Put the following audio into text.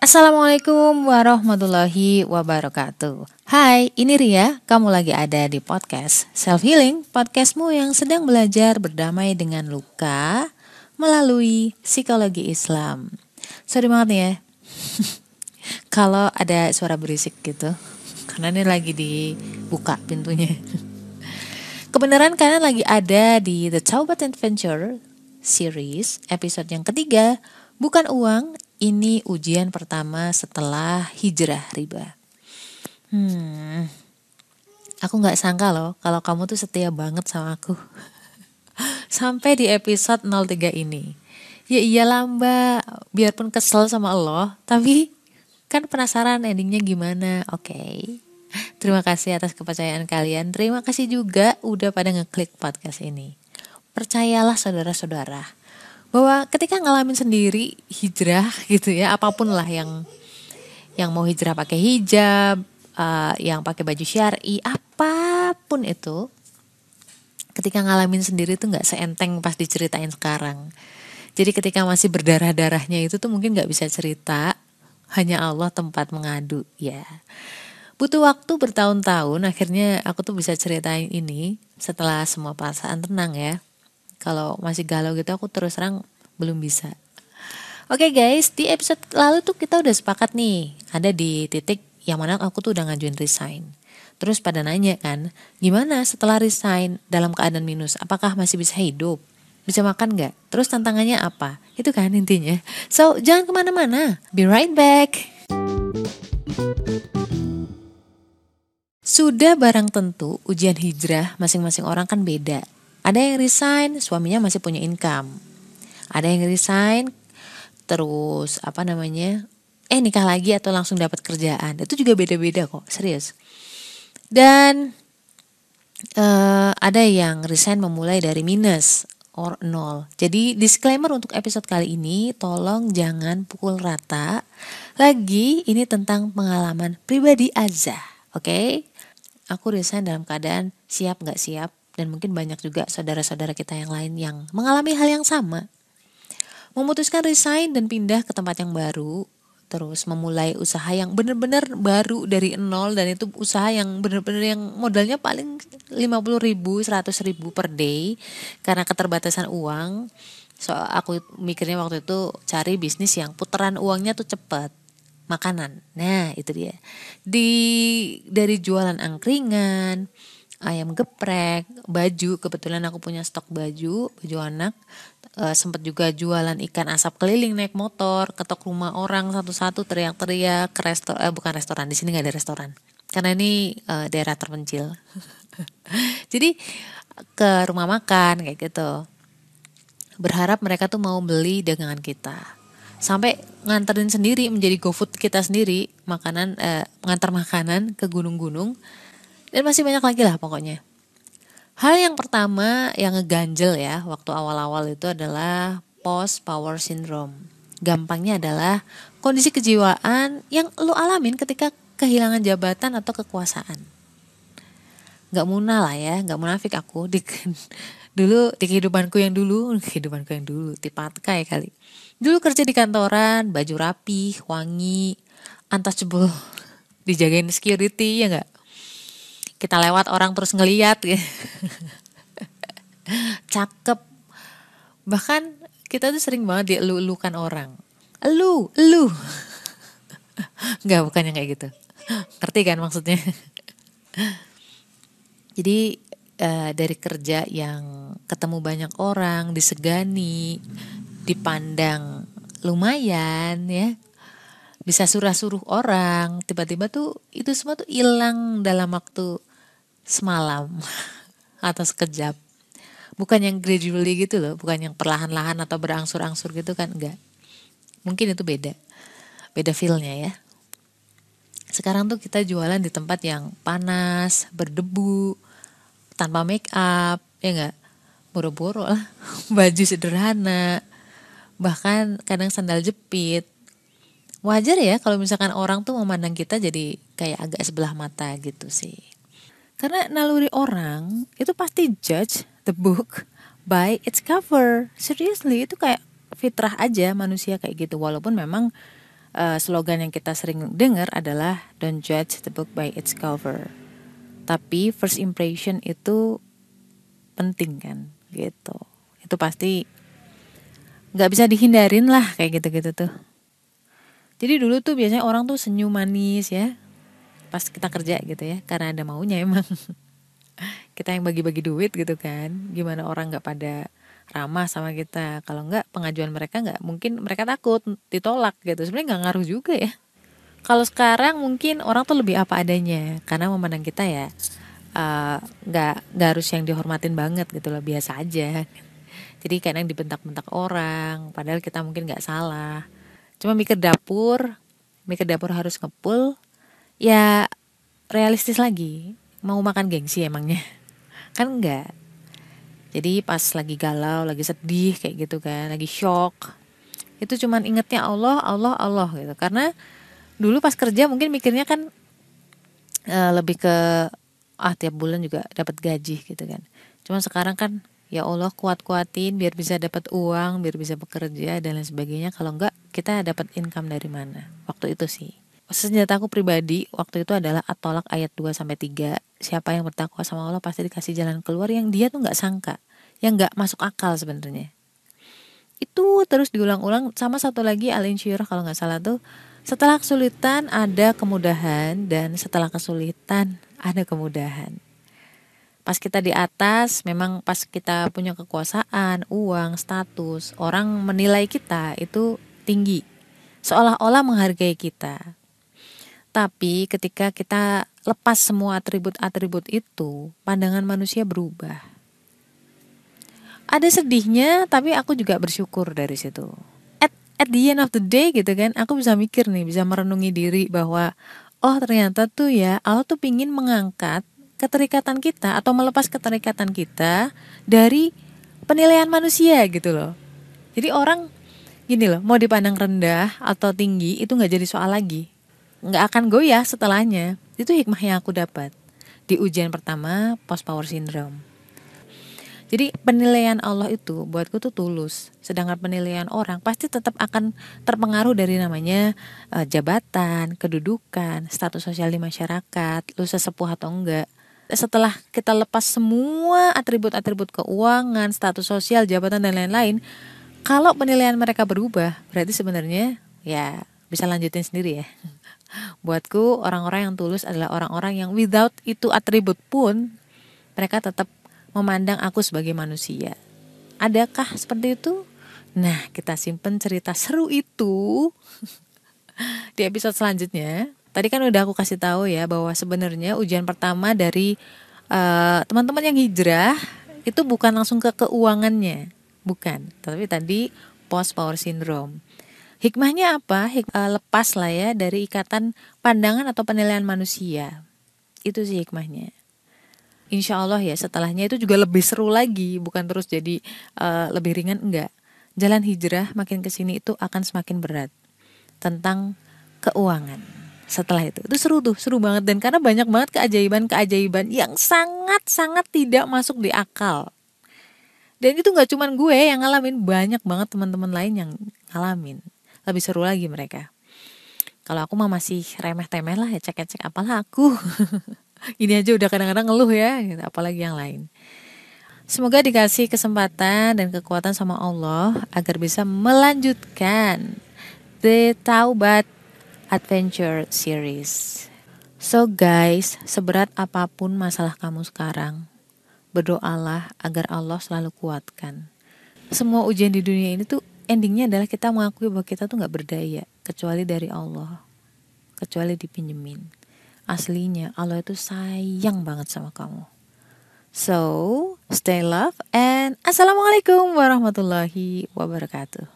Assalamualaikum warahmatullahi wabarakatuh. Hai, ini Ria. Kamu lagi ada di podcast Self Healing, podcastmu yang sedang belajar berdamai dengan luka melalui psikologi Islam. Sorry banget nih ya, kalau ada suara berisik gitu, karena ini lagi dibuka pintunya. Kebenaran kalian lagi ada di The Taubat Adventure series episode yang ketiga, bukan uang, ini ujian pertama setelah hijrah riba. Hmm, aku nggak sangka loh kalau kamu tuh setia banget sama aku. Sampai di episode 03 ini. Ya iyalah mbak, biarpun kesel sama Allah, tapi kan penasaran endingnya gimana, oke. Okay. Terima kasih atas kepercayaan kalian. Terima kasih juga udah pada ngeklik podcast ini. Percayalah saudara-saudara, bahwa ketika ngalamin sendiri hijrah gitu ya apa pun lah yang yang mau hijrah pakai hijab uh, yang pakai baju syari apa pun itu ketika ngalamin sendiri tuh nggak seenteng pas diceritain sekarang. Jadi ketika masih berdarah darahnya itu tuh mungkin nggak bisa cerita hanya Allah tempat mengadu ya. Butuh waktu bertahun-tahun akhirnya aku tuh bisa ceritain ini setelah semua perasaan tenang ya kalau masih galau gitu aku terus terang belum bisa Oke okay guys, di episode lalu tuh kita udah sepakat nih, ada di titik yang mana aku tuh udah ngajuin resign. Terus pada nanya kan, gimana setelah resign dalam keadaan minus, apakah masih bisa hidup? Bisa makan nggak? Terus tantangannya apa? Itu kan intinya. So, jangan ke mana-mana. Be right back. Sudah barang tentu ujian hijrah masing-masing orang kan beda. Ada yang resign, suaminya masih punya income. Ada yang resign, terus apa namanya, eh nikah lagi atau langsung dapat kerjaan. Itu juga beda-beda kok, serius. Dan uh, ada yang resign memulai dari minus or nol. Jadi disclaimer untuk episode kali ini, tolong jangan pukul rata. Lagi ini tentang pengalaman pribadi aja, oke? Okay? Aku resign dalam keadaan siap nggak siap dan mungkin banyak juga saudara-saudara kita yang lain yang mengalami hal yang sama. Memutuskan resign dan pindah ke tempat yang baru, terus memulai usaha yang benar-benar baru dari nol dan itu usaha yang benar-benar yang modalnya paling 50 ribu, 100 ribu per day karena keterbatasan uang. So aku mikirnya waktu itu cari bisnis yang putaran uangnya tuh cepat makanan. Nah, itu dia. Di dari jualan angkringan, ayam geprek, baju, kebetulan aku punya stok baju, baju anak. E, sempat juga jualan ikan asap keliling naik motor, ketok rumah orang satu-satu teriak-teriak ke restoran, eh, bukan restoran, di sini nggak ada restoran. Karena ini e, daerah terpencil. Jadi ke rumah makan kayak gitu. Berharap mereka tuh mau beli dagangan kita. Sampai nganterin sendiri menjadi GoFood kita sendiri, makanan eh, ngantar makanan ke gunung-gunung dan masih banyak lagi lah pokoknya. Hal yang pertama yang ngeganjel ya waktu awal-awal itu adalah post power syndrome. Gampangnya adalah kondisi kejiwaan yang lo alamin ketika kehilangan jabatan atau kekuasaan. Gak munah lah ya, gak munafik aku di dulu di kehidupanku yang dulu, kehidupanku yang dulu, tipatka ya kali. Dulu kerja di kantoran, baju rapi, wangi, untouchable, dijagain security ya nggak kita lewat orang terus ngeliat gitu. cakep. Bahkan kita tuh sering banget dielu-elukan orang. Elu elu nggak bukan yang kayak gitu. Ngerti kan maksudnya? Jadi uh, dari kerja yang ketemu banyak orang disegani dipandang lumayan ya. Bisa surah suruh orang tiba-tiba tuh itu semua tuh hilang dalam waktu semalam atau sekejap. Bukan yang gradually gitu loh, bukan yang perlahan-lahan atau berangsur-angsur gitu kan enggak. Mungkin itu beda. Beda feelnya ya. Sekarang tuh kita jualan di tempat yang panas, berdebu, tanpa make up, ya enggak? Boro-boro lah, baju sederhana, bahkan kadang sandal jepit. Wajar ya kalau misalkan orang tuh memandang kita jadi kayak agak sebelah mata gitu sih. Karena naluri orang itu pasti judge the book by its cover. Seriously itu kayak fitrah aja manusia kayak gitu. Walaupun memang uh, slogan yang kita sering dengar adalah don't judge the book by its cover. Tapi first impression itu penting kan, gitu. Itu pasti nggak bisa dihindarin lah kayak gitu-gitu tuh. Jadi dulu tuh biasanya orang tuh senyum manis ya pas kita kerja gitu ya karena ada maunya emang. Kita yang bagi-bagi duit gitu kan gimana orang nggak pada ramah sama kita. Kalau nggak pengajuan mereka nggak mungkin mereka takut ditolak gitu. Sebenarnya nggak ngaruh juga ya. Kalau sekarang mungkin orang tuh lebih apa adanya karena memandang kita ya eh, nggak uh, nggak harus yang dihormatin banget gitu loh biasa aja. Jadi kadang dibentak-bentak orang padahal kita mungkin nggak salah. Cuma mikir dapur mikir dapur harus ngepul ya realistis lagi. Mau makan gengsi emangnya? Kan enggak. Jadi pas lagi galau lagi sedih kayak gitu kan lagi shock itu cuman ingetnya Allah Allah Allah gitu. Karena dulu pas kerja mungkin mikirnya kan uh, lebih ke ah tiap bulan juga dapat gaji gitu kan. Cuman sekarang kan ya Allah kuat-kuatin biar bisa dapat uang biar bisa bekerja dan lain sebagainya. Kalau enggak kita dapat income dari mana? Waktu itu sih senjata aku pribadi waktu itu adalah atolak ayat 2 sampai 3. Siapa yang bertakwa sama Allah pasti dikasih jalan keluar yang dia tuh nggak sangka, yang nggak masuk akal sebenarnya. Itu terus diulang-ulang sama satu lagi Alin Syirah kalau nggak salah tuh setelah kesulitan ada kemudahan dan setelah kesulitan ada kemudahan. Pas kita di atas, memang pas kita punya kekuasaan, uang, status, orang menilai kita itu tinggi. Seolah-olah menghargai kita tapi ketika kita lepas semua atribut-atribut itu, pandangan manusia berubah. Ada sedihnya, tapi aku juga bersyukur dari situ. At, at the end of the day gitu kan, aku bisa mikir nih, bisa merenungi diri bahwa oh ternyata tuh ya Allah tuh pingin mengangkat keterikatan kita atau melepas keterikatan kita dari penilaian manusia gitu loh. Jadi orang gini loh, mau dipandang rendah atau tinggi itu nggak jadi soal lagi nggak akan goyah setelahnya. Itu hikmah yang aku dapat di ujian pertama post power syndrome. Jadi penilaian Allah itu buatku tuh tulus. Sedangkan penilaian orang pasti tetap akan terpengaruh dari namanya uh, jabatan kedudukan status sosial di masyarakat lu sesepuh atau enggak. Setelah kita lepas semua atribut-atribut keuangan, status sosial, jabatan dan lain-lain, kalau penilaian mereka berubah, berarti sebenarnya ya bisa lanjutin sendiri ya. Buatku orang-orang yang tulus adalah orang-orang yang without itu atribut pun mereka tetap memandang aku sebagai manusia. Adakah seperti itu? Nah, kita simpen cerita seru itu di episode selanjutnya. Tadi kan udah aku kasih tahu ya bahwa sebenarnya ujian pertama dari uh, teman-teman yang hijrah itu bukan langsung ke keuangannya, bukan. Tapi tadi post power syndrome. Hikmahnya apa? Hik uh, lepas lah ya dari ikatan pandangan atau penilaian manusia. Itu sih hikmahnya. Insya Allah ya setelahnya itu juga lebih seru lagi, bukan terus jadi uh, lebih ringan enggak. Jalan hijrah makin ke sini itu akan semakin berat tentang keuangan. Setelah itu itu seru tuh, seru banget dan karena banyak banget keajaiban-keajaiban yang sangat-sangat tidak masuk di akal. Dan itu nggak cuman gue yang ngalamin, banyak banget teman-teman lain yang ngalamin lebih seru lagi mereka kalau aku mah masih remeh-temeh lah ya cek-cek apalah aku ini aja udah kadang-kadang ngeluh ya gitu, apalagi yang lain Semoga dikasih kesempatan dan kekuatan sama Allah agar bisa melanjutkan The Taubat Adventure Series. So guys, seberat apa pun masalah kamu sekarang, berdoalah agar Allah selalu kuatkan. Semua ujian di dunia ini tuh endingnya adalah kita mengakui bahwa kita tuh nggak berdaya kecuali dari Allah. Kecuali dipinjemin. Aslinya Allah itu sayang banget sama kamu. So stay love and assalamualaikum warahmatullahi wabarakatuh